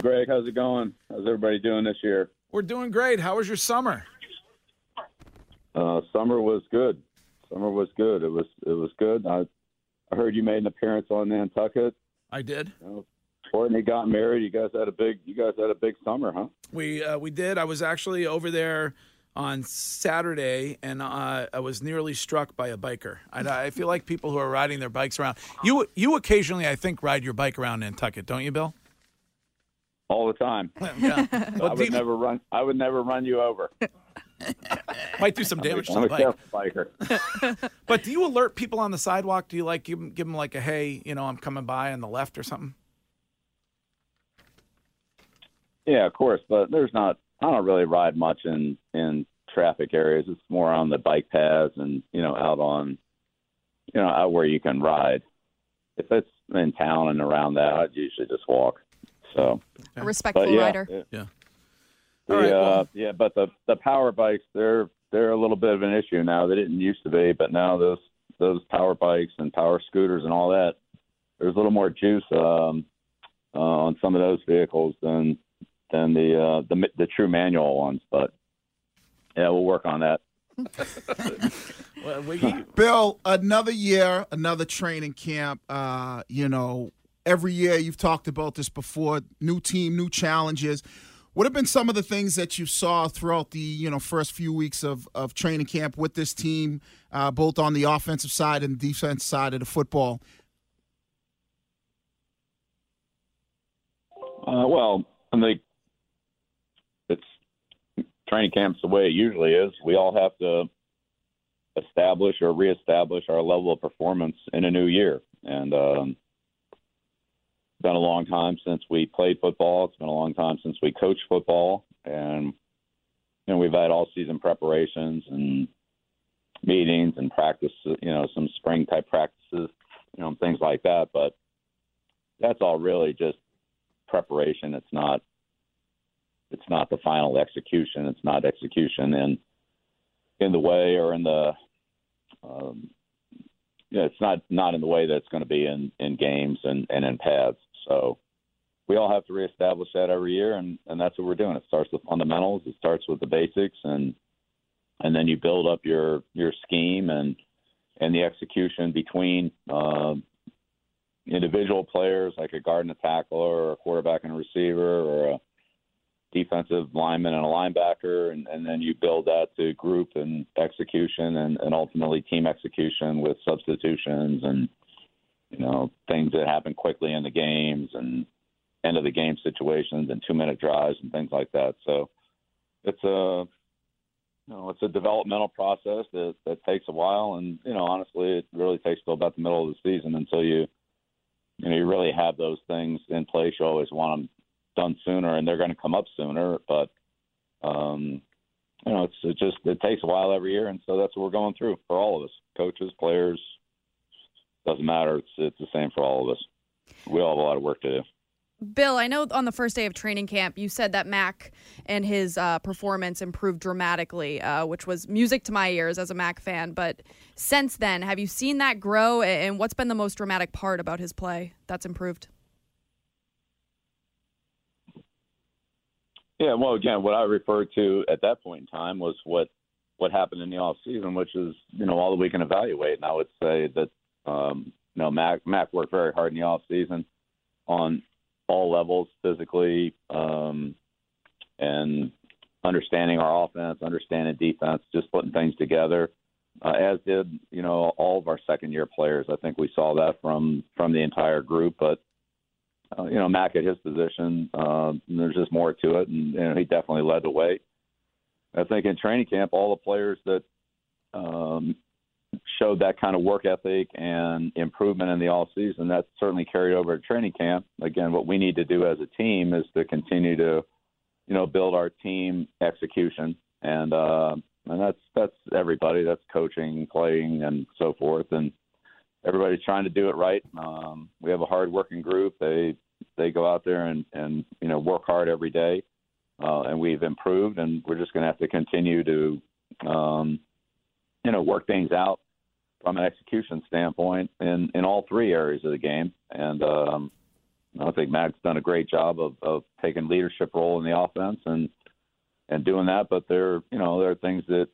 Greg, how's it going? How's everybody doing this year? We're doing great. How was your summer? Uh, summer was good. Summer was good. It was it was good. I I heard you made an appearance on Nantucket. I did. You know, Courtney got married. You guys had a big you guys had a big summer, huh? We uh, we did. I was actually over there on Saturday, and uh, I was nearly struck by a biker. I, I feel like people who are riding their bikes around. You you occasionally, I think, ride your bike around Nantucket, don't you, Bill? All the time. Yeah. I Well, would you- never run. I would never run you over. might do some damage to I'm the a bike. careful biker. But do you alert people on the sidewalk? Do you like give them, give them like a hey, you know, I'm coming by on the left or something? Yeah, of course, but there's not. I don't really ride much in in traffic areas. It's more on the bike paths and you know out on, you know, out where you can ride. If it's in town and around that, I'd usually just walk. So, A respectful but yeah, rider. it- Yeah. The, All right, uh, yeah, but the the power bikes they're they're a little bit of an issue now. They didn't used to be, but now those those power bikes and power scooters and all that, there's a little more juice um, uh, on some of those vehicles than than the uh, the the true manual ones. But yeah, we'll work on that. Well, Bill, another year, another training camp. Uh, you know, every year you've talked about this before. New team, new challenges. What have been some of the things that you saw throughout the you know first few weeks of, of training camp with this team, uh, both on the offensive side and defense side of the football? Uh, well, I think it's training camp's the way it usually is. We all have to establish or reestablish our level of performance in a new year, and um, been a long time since we played football. It's been a long time since we coached football, and you know we've had all season preparations and meetings and practice. You know, some spring type practices, you know, things like that. But that's all really just preparation. It's not it's not the final execution. It's not execution in in the way or in the um, yeah, it's not not in the way that it's going to be in in games and and in pads. So we all have to reestablish that every year, and and that's what we're doing. It starts with fundamentals. It starts with the basics, and and then you build up your your scheme and and the execution between uh, individual players like a guard and a tackler or a quarterback and a receiver or a defensive lineman and a linebacker and, and then you build that to group and execution and, and ultimately team execution with substitutions and you know things that happen quickly in the games and end of the game situations and two minute drives and things like that so it's a you know, it's a developmental process that, that takes a while and you know honestly it really takes till about the middle of the season until you you know, you really have those things in place. You always want them done sooner, and they're to come up sooner. But um, you know, it's it just it takes a while every year, and so that's what we're going through for all of us, coaches, players. Doesn't matter. It's it's the same for all of us. We all have a lot of work to do. Bill, I know on the first day of training camp, you said that Mac and his uh, performance improved dramatically, uh, which was music to my ears as a Mac fan. But since then, have you seen that grow? And what's been the most dramatic part about his play that's improved? Yeah, well, again, what I referred to at that point in time was what what happened in the off season, which is you know all that we can evaluate. And I would say that um, you know Mac Mac worked very hard in the off season on all levels, physically um, and understanding our offense, understanding defense, just putting things together. Uh, as did you know all of our second year players. I think we saw that from from the entire group, but uh, you know, Mac at his position, uh, there's just more to it, and know, he definitely led the way. I think in training camp, all the players that um, showed that kind of work ethic and improvement in the off season, that certainly carried over to training camp. Again, what we need to do as a team is to continue to, you know, build our team execution, and uh, and that's that's everybody. That's coaching, playing, and so forth, and everybody's trying to do it right. Um, we have a hard working group. They they go out there and and you know work hard every day, uh, and we've improved. And we're just going to have to continue to um, you know work things out from an execution standpoint in in all three areas of the game. And um, I think Mac's done a great job of, of taking leadership role in the offense and and doing that. But there, you know, there are things that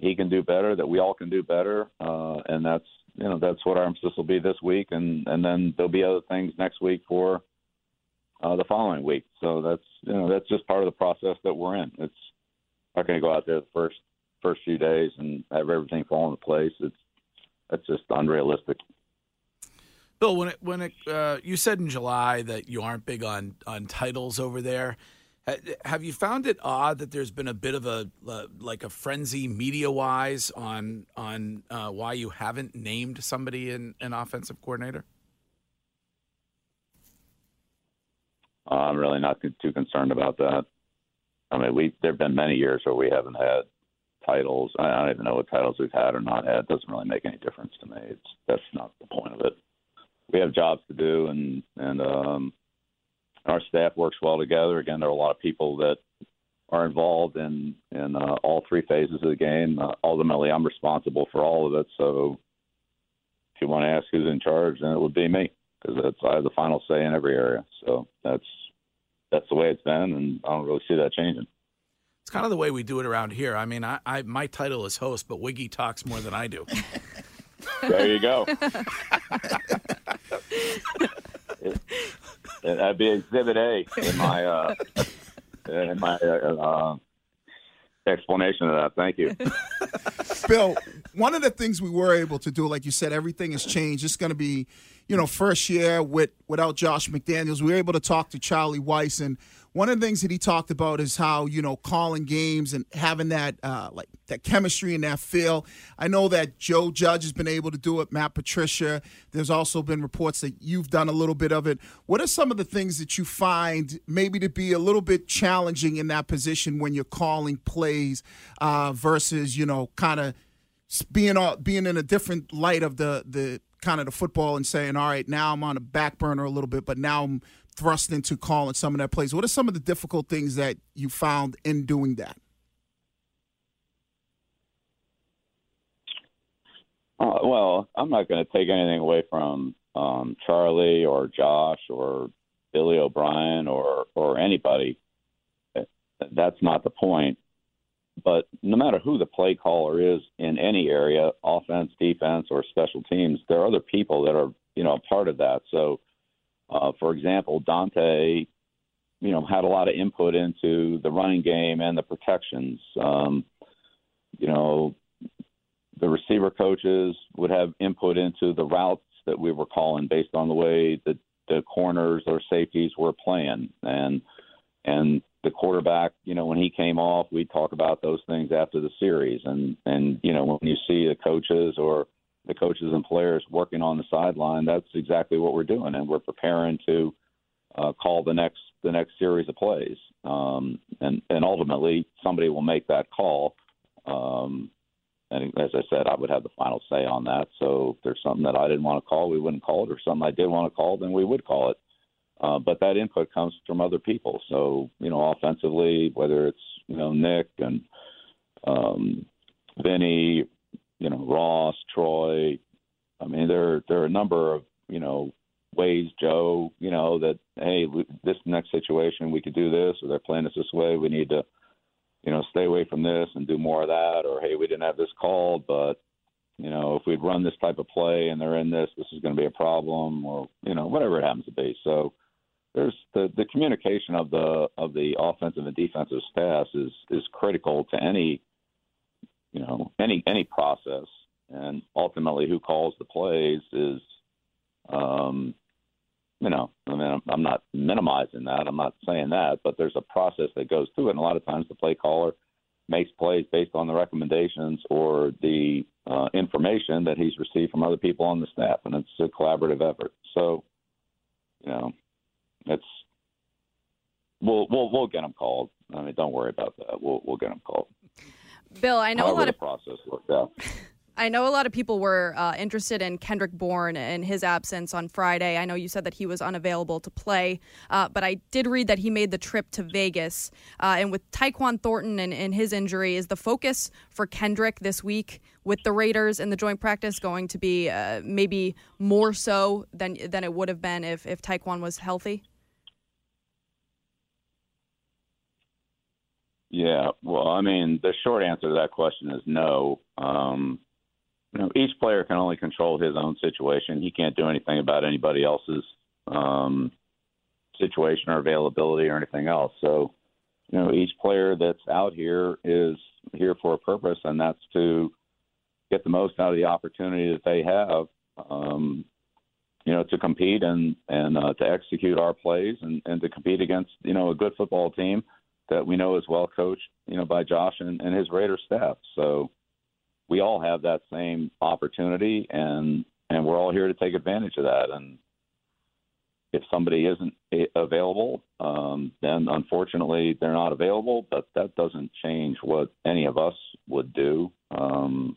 he can do better, that we all can do better, uh, and that's you know that's what our emphasis will be this week, and and then there'll be other things next week for uh, the following week. So that's you know that's just part of the process that we're in. It's not going to go out there the first first few days and have everything fall into place. It's that's just unrealistic. Bill, when it when it uh, you said in July that you aren't big on on titles over there. Have you found it odd that there's been a bit of a uh, like a frenzy media wise on on uh, why you haven't named somebody in an offensive coordinator? Uh, I'm really not too concerned about that. I mean, we there've been many years where we haven't had titles. I don't even know what titles we've had or not had. It doesn't really make any difference to me. It's that's not the point of it. We have jobs to do, and and um, our staff works well together. Again, there are a lot of people that are involved in in uh, all three phases of the game. Uh, ultimately, I'm responsible for all of it. So, if you want to ask who's in charge, then it would be me because I have the final say in every area. So that's that's the way it's been, and I don't really see that changing. It's kind of the way we do it around here. I mean, I, I my title is host, but Wiggy talks more than I do. there you go. that'd be Exhibit A in my uh, in my uh, uh, explanation of that. Thank you, Bill. One of the things we were able to do, like you said, everything has changed. It's going to be, you know, first year with without Josh McDaniels. We were able to talk to Charlie Weis and one of the things that he talked about is how you know calling games and having that uh, like that chemistry and that feel. I know that Joe Judge has been able to do it. Matt Patricia. There's also been reports that you've done a little bit of it. What are some of the things that you find maybe to be a little bit challenging in that position when you're calling plays uh, versus you know kind of being all, being in a different light of the the kind of the football and saying, all right, now I'm on a back burner a little bit, but now I'm thrust into calling some of that plays. What are some of the difficult things that you found in doing that? Uh, well, I'm not going to take anything away from um, Charlie or Josh or Billy O'Brien or or anybody. That's not the point. But no matter who the play caller is in any area, offense, defense, or special teams, there are other people that are you know a part of that. So uh, for example, Dante, you know, had a lot of input into the running game and the protections. Um, you know, the receiver coaches would have input into the routes that we were calling based on the way that the corners or safeties were playing, and and the quarterback, you know, when he came off, we'd talk about those things after the series, and and you know, when you see the coaches or the coaches and players working on the sideline, that's exactly what we're doing, and we're preparing to uh, call the next the next series of plays. Um, and and ultimately, somebody will make that call. Um, and as I said, I would have the final say on that. So if there's something that I didn't want to call, we wouldn't call it. Or something I did want to call, then we would call it. Uh, but that input comes from other people. So you know, offensively, whether it's you know Nick and um, Vinny you know Ross, Troy. I mean, there there are a number of you know ways, Joe. You know that hey, this next situation we could do this, or they're playing us this way. We need to you know stay away from this and do more of that, or hey, we didn't have this called, but you know if we'd run this type of play and they're in this, this is going to be a problem, or you know whatever it happens to be. So there's the the communication of the of the offensive and defensive staffs is is critical to any you know any any process, and ultimately who calls the plays is, um, you know, I mean, I'm, not minimizing that. I'm not saying that, but there's a process that goes through it, and a lot of times the play caller makes plays based on the recommendations or the uh, information that he's received from other people on the staff, and it's a collaborative effort. So, you know, it's we'll we'll we'll get them called. I mean, don't worry about that. We'll we'll get them called. Bill, I know However a lot of process worked out. I know a lot of people were uh, interested in Kendrick Bourne and his absence on Friday. I know you said that he was unavailable to play, uh, but I did read that he made the trip to Vegas. Uh, and with Tyquan Thornton and, and, his injury, is the focus for Kendrick this week with the Raiders in the joint practice going to be uh, maybe more so than than it would have been if if Tyquan was healthy? Yeah, well, I mean, the short answer to that question is no. Um, you know, each player can only control his own situation. He can't do anything about anybody else's um, situation or availability or anything else. So, you know, each player that's out here is here for a purpose, and that's to get the most out of the opportunity that they have. Um, you know, to compete and and uh, to execute our plays and, and to compete against you know a good football team that we know is well coached, you know, by Josh and, and his Raider staff. So we all have that same opportunity, and and we're all here to take advantage of that. And if somebody isn't available, um, then unfortunately they're not available. But that doesn't change what any of us would do. Um,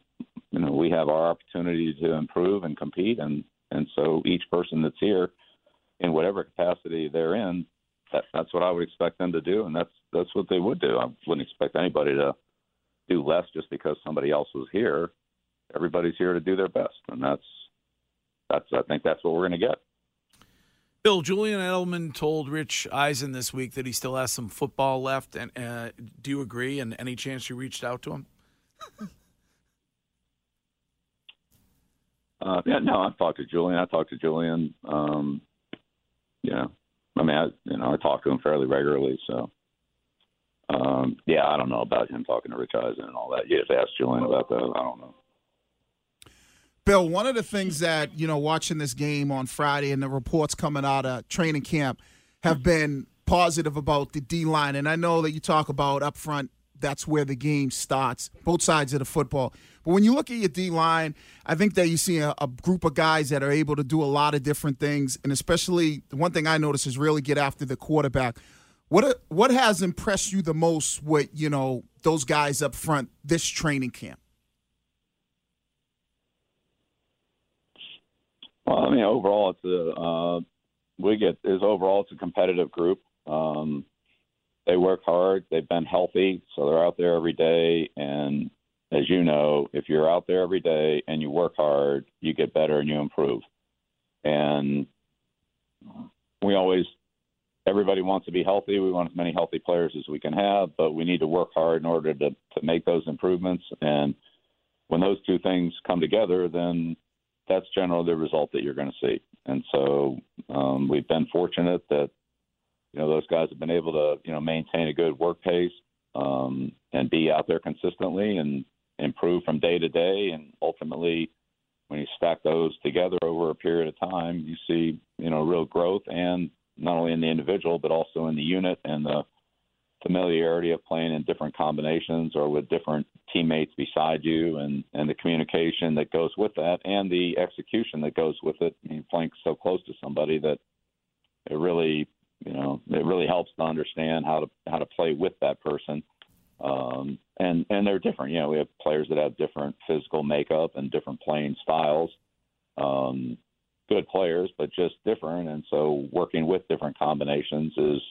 you know, we have our opportunity to improve and compete, and and so each person that's here, in whatever capacity they're in, that, that's what I would expect them to do, and that's that's what they would do. I wouldn't expect anybody to do less just because somebody else was here. Everybody's here to do their best, and that's that's I think that's what we're going to get. Bill Julian Edelman told Rich Eisen this week that he still has some football left, and uh, do you agree? And any chance you reached out to him? uh, yeah, no, I talked to Julian. I talked to Julian. Um, yeah, I mean, I you know I talk to him fairly regularly, so um, yeah, I don't know about him talking to Rich Eisen and all that. You have to ask Julian about that. I don't know. Bill, one of the things that you know, watching this game on Friday and the reports coming out of training camp have been positive about the D line, and I know that you talk about up front. That's where the game starts, both sides of the football. But when you look at your D line, I think that you see a, a, group of guys that are able to do a lot of different things, and especially the one thing I notice is really get after the quarterback. What what has impressed you the most with you know those guys up front this training camp? Well, I mean, overall, it's a uh, we get is overall it's a competitive group. Um, they work hard. They've been healthy, so they're out there every day. And as you know, if you're out there every day and you work hard, you get better and you improve. And we always everybody wants to be healthy. We want as many healthy players as we can have, but we need to work hard in order to, to make those improvements. And when those two things come together, then that's generally the result that you're going to see. And so um, we've been fortunate that you know those guys have been able to you know maintain a good work pace um, and be out there consistently and improve from day to day. And ultimately, when you stack those together over a period of time, you see you know real growth and not only in the individual but also in the unit and the familiarity of playing in different combinations or with different teammates beside you and and the communication that goes with that and the execution that goes with it I mean, playing so close to somebody that it really you know it really helps to understand how to how to play with that person um and and they're different you know we have players that have different physical makeup and different playing styles um good players, but just different. And so working with different combinations is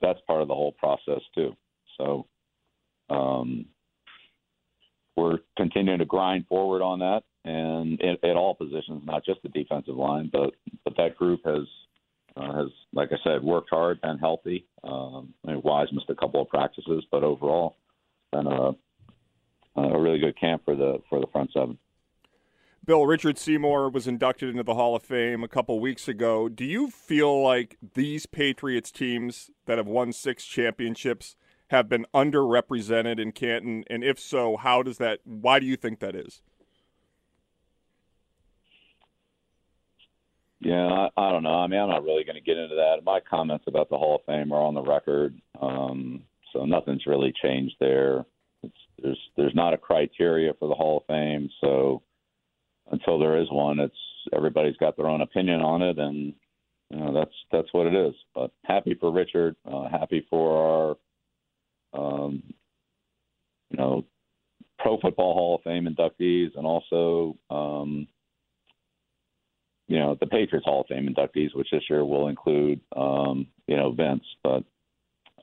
that's part of the whole process too. So um, we're continuing to grind forward on that, and at, all positions, not just the defensive line, but but that group has uh, has, like I said, worked hard, been healthy. Um, I mean, Wise missed a couple of practices, but overall, been a a really good camp for the for the front seven. Bill, Richard Seymour was inducted into the Hall of Fame a couple weeks ago. Do you feel like these Patriots teams that have won six championships have been underrepresented in Canton? And if so, how does that, why do you think that is? Yeah, I, I don't know. I mean, I'm not really going to get into that. My comments about the Hall of Fame are on the record, um, so nothing's really changed there. It's, there's there's not a criteria for the Hall of Fame, so until there is one, it's everybody's got their own opinion on it, and you know that's that's what it is. But happy for Richard, uh, happy for our, um, you know, Pro Football Hall of Fame inductees, and also, um, you know, the Patriots Hall of Fame inductees, which this year will include, um, you know, Vince. But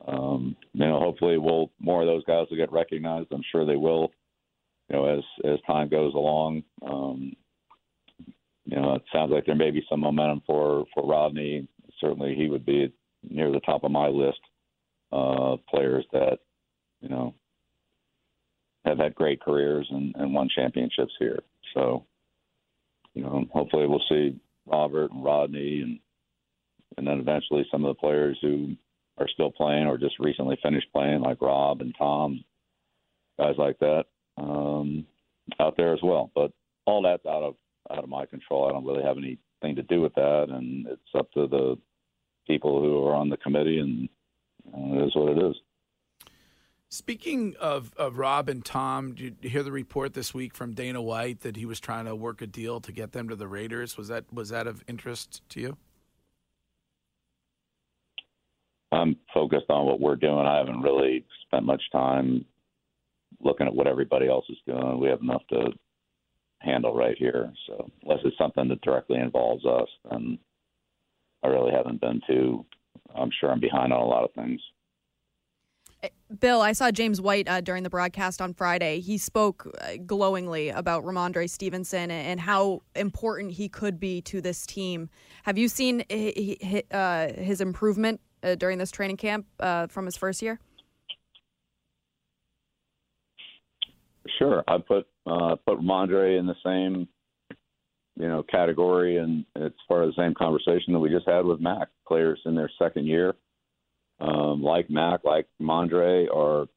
um, you know, hopefully, we'll more of those guys will get recognized. I'm sure they will you know, as as time goes along. Um, you know, it sounds like there may be some momentum for for Rodney. Certainly, he would be near the top of my list of players that you know, have had great careers and, and won championships here. So, you know, hopefully we'll see Robert and Rodney and and then eventually some of the players who are still playing or just recently finished playing, like Rob and Tom, guys like that, um, out there as well. But all that's out of out of my control. I don't really have anything to do with that, and it's up to the people who are on the committee, and uh, it is what it is. Speaking of, of Rob and Tom, did you hear the report this week from Dana White that he was trying to work a deal to get them to the Raiders? Was that was that of interest to you? I'm focused on what we're doing. I haven't really spent much time looking at what everybody else is doing. We have enough to handle right here. So unless it's something that directly involves us, then I really haven't been too. I'm sure I'm behind on a lot of things. Bill, I saw James White uh, during the broadcast on Friday. He spoke uh, glowingly about Rhamondre Stevenson and how important he could be to this team. Have you seen uh, his improvement uh, during this training camp uh, from his first year? Sure, I put uh, put Rhamondre in the same you know category, and it's part of the same conversation that we just had with Mac. Players in their second year, um, like Mac, like Rhamondre, are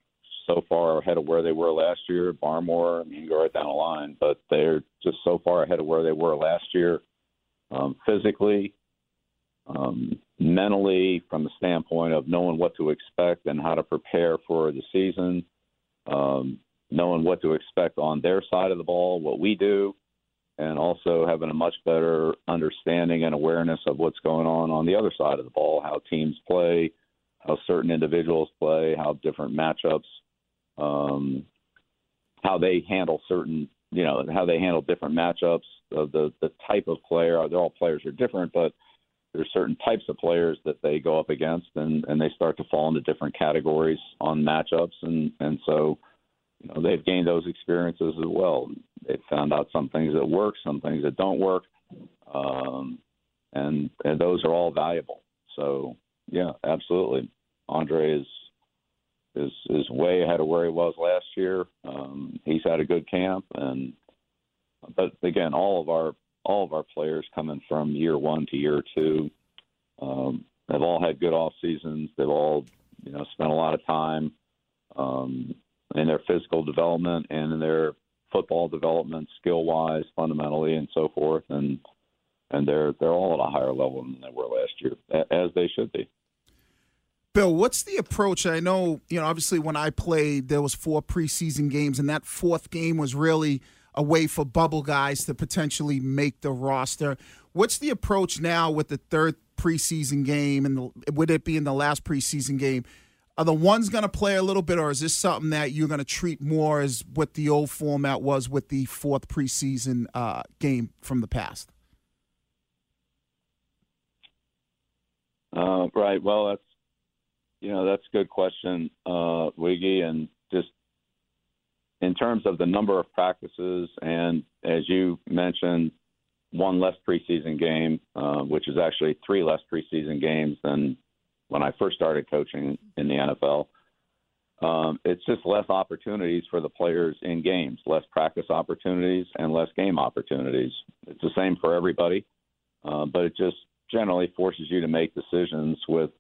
so far ahead of where they were last year. Barmore, I mean, go right down the line, but they're just so far ahead of where they were last year. Um, physically, um, mentally, from the standpoint of knowing what to expect and how to prepare for the season, um, knowing what to expect on their side of the ball, what we do, and also having a much better understanding and awareness of what's going on on the other side of the ball, how teams play, how certain individuals play, how different matchups, um, how they handle certain, you know, how they handle different matchups the the type of player. They're all players are different, but there's certain types of players that they go up against, and and they start to fall into different categories on matchups, and and so you know they've gained those experiences as well. They've found out some things that work, some things that don't work, um, and and those are all valuable. So yeah, absolutely, Andre is is is way ahead of where he was last year. Um, he's had a good camp, and but again, all of our all of our players coming from year one to year two um, have all had good off seasons. They've all you know spent a lot of time um, in their physical development and in their football development, skill wise, fundamentally, and so forth. And and they're they're all at a higher level than they were last year, as they should be. Bill, what's the approach? I know, you know, obviously when I played, there was four preseason games, and that fourth game was really a way for bubble guys to potentially make the roster. What's the approach now with the third preseason game, and the, would it be in the last preseason game? Are the ones going to play a little bit, or is this something that you're going to treat more as what the old format was with the fourth preseason uh, game from the past? Uh, right. Well, that's you know that's a good question, uh, Wiggy, and just in terms of the number of practices, and as you mentioned, one less preseason game, uh, which is actually three less preseason games than when I first started coaching in the NFL. Um, it's just less opportunities for the players in games, less practice opportunities and less game opportunities. It's the same for everybody, uh, but it just generally forces you to make decisions with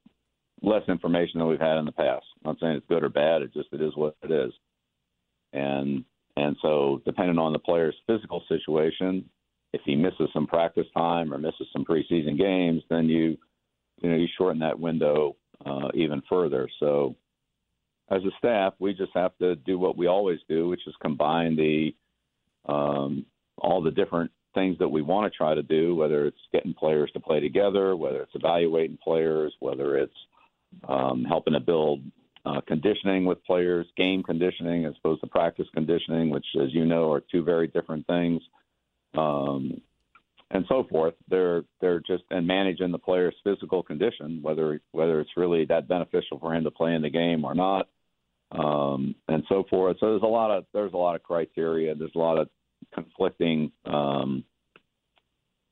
less information than we've had in the past. I'm not saying it's good or bad. It just it is what it is and and so depending on the player's physical situation, if he misses some practice time or misses some preseason games, then you you know you shorten that window uh, even further. So as a staff, we just have to do what we always do, which is combine the um, all the different things that we want to try to do, whether it's getting players to play together, whether it's evaluating players, whether it's um, helping to build uh, conditioning with players, game conditioning as opposed to practice conditioning, which, as you know, are two very different things, um, and so forth. They're they're just and managing the player's physical condition, whether whether it's really that beneficial for him to play in the game or not, um, and so forth. So there's a lot of there's a lot of criteria. There's a lot of conflicting, um,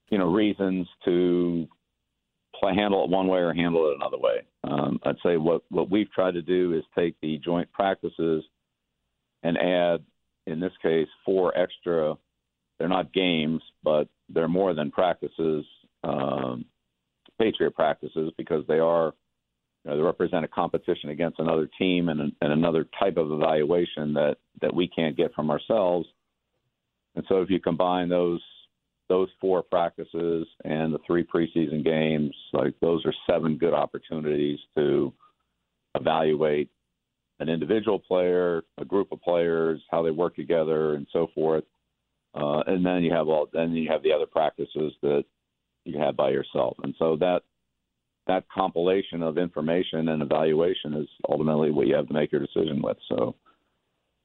you know, reasons to play, handle it one way or handle it another way. Um, I'd say what what we've tried to do is take the joint practices and add, in this case, four extra. They're not games, but they're more than practices, um, Patriot practices, because they are. You know, they represent a competition against another team and, and another type of evaluation that, that we can't get from ourselves. And so, if you combine those those four practices and the three preseason games, like those are seven good opportunities to evaluate an individual player, a group of players, how they work together, and so forth. Uh, and then you have all, then you have the other practices that you have by yourself. And so that that compilation of information and evaluation is ultimately what you have to make your decision with. So,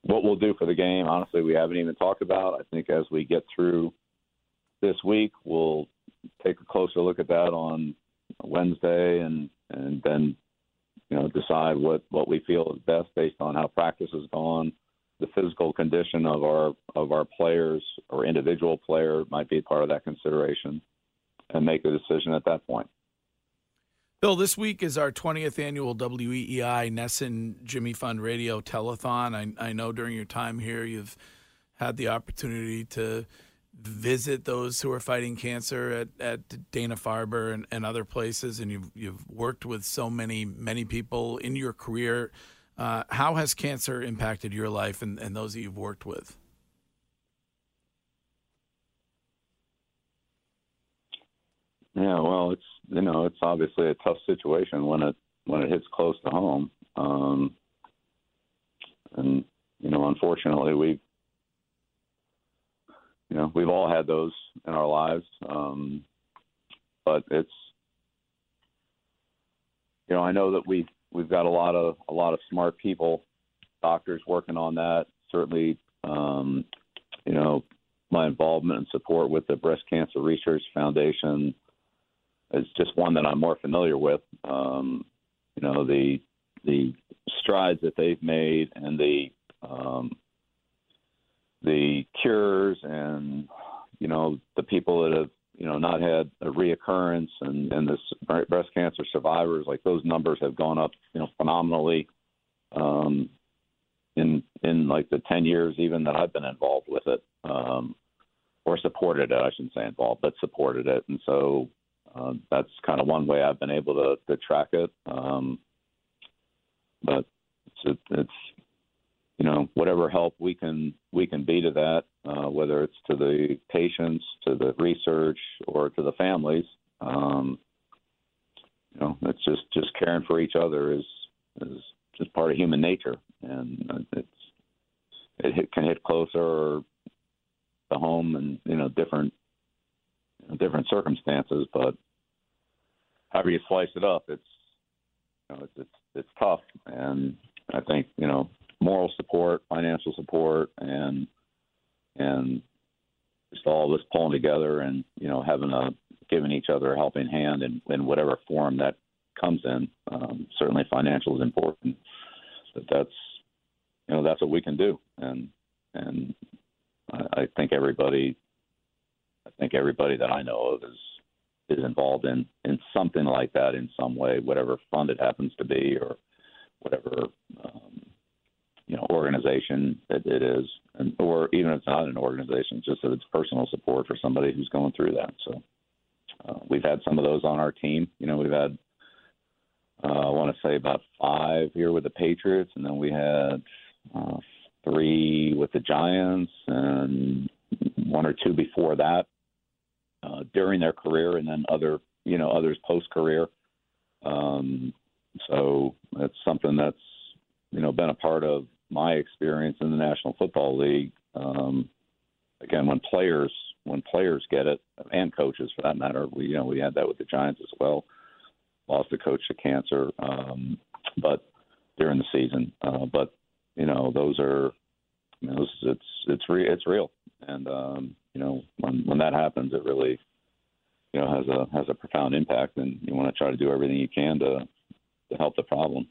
what we'll do for the game, honestly, we haven't even talked about. I think as we get through this week. We'll take a closer look at that on Wednesday, and and then you know decide what what we feel is best based on how practice has gone, the physical condition of our of our players or individual player might be part of that consideration, and make a decision at that point. Bill, this week is our 20th annual WEEI NESN Jimmy Fund Radio Telethon. I, I know during your time here you've had the opportunity to visit those who are fighting cancer at, at Dana Farber and, and other places, and you've you've worked with so many many people in your career. Uh, how has cancer impacted your life and, and those that you've worked with? Yeah, well, it's you know it's obviously a tough situation when it when it hits close to home, um, and you know unfortunately we've you know, we've all had those in our lives. Um, but it's, you know, I know that we we've got a lot of a lot of smart people, doctors working on that. Certainly, um, you know, my involvement and support with the Breast Cancer Research Foundation is just one that I'm more familiar with. Um, you know, the the strides that they've made and the um, the cures and you know the people that have you know not had a reoccurrence and and the breast cancer survivors like those numbers have gone up you know phenomenally um in in like the 10 years even that I've been involved with it um or supported it I shouldn't say involved but supported it. And so uh, that's kind of one way I've been able to to track it um but it's it's you know whatever help we can we can be to that, uh, whether it's to the patients, to the research, or to the families. Um, you know, it's just just caring for each other is is just part of human nature, and it's it hit, can hit closer to home and you know different different circumstances, but however you slice it up, it's you know it's it's, it's tough, and I think you know moral support, financial support, and and just all this pulling together and you know having a giving each other a helping hand in, in whatever form that comes in. Um, certainly, financial is important, but that's you know that's what we can do, and and I, I think everybody, I think everybody that I know of is is involved in in something like that in some way, whatever fund it happens to be, or whatever um, you know organization that it is, or even if it's not an organization, just that it's personal support for somebody who's going through that. So uh, we've had some of those on our team. You know, we've had uh, I want to say about five here with the Patriots, and then we had uh, three with the Giants, and one or two before that uh, during their career, and then other you know others post career. Um, so it's something that's you know been a part of my experience in the National Football League, um, again, when players when players get it and coaches for that matter, we you know we had that with the Giants as well. Lost a coach to cancer, um, but during the season, uh, but you know those are you know, it's it's it's, re- it's real, and um, you know when when that happens, it really you know has a has a profound impact, and you want to try to do everything you can to to help the problem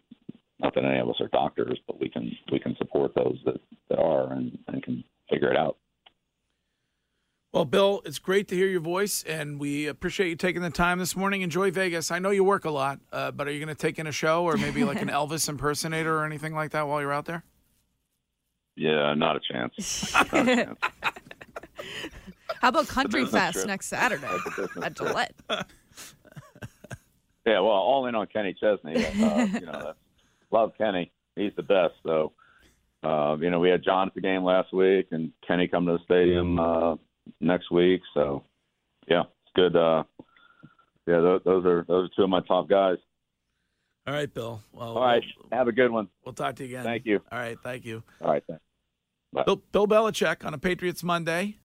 not that any of us are doctors, but we can we can support those that, that are and, and can figure it out. Well, Bill, it's great to hear your voice, and we appreciate you taking the time this morning. Enjoy Vegas. I know you work a lot, uh, but are you going to take in a show or maybe like an Elvis impersonator or anything like that while you're out there? Yeah, not a chance. Not a chance. How about Country Fest trip. next Saturday a business at. Gillette? Yeah, well, all in on Kenny Chesney. Uh, you know, that's, love Kenny. He's the best. So, uh, you know, we had John at the game last week, and Kenny come to the stadium uh, next week. So, yeah, it's good. Uh, yeah, those, those are those are two of my top guys. All right, Bill. Well, All right, we'll, have a good one. we'll talk to you again. Thank you. All right, thank you. All right. Bill, Bill Belichick on a Patriots Monday.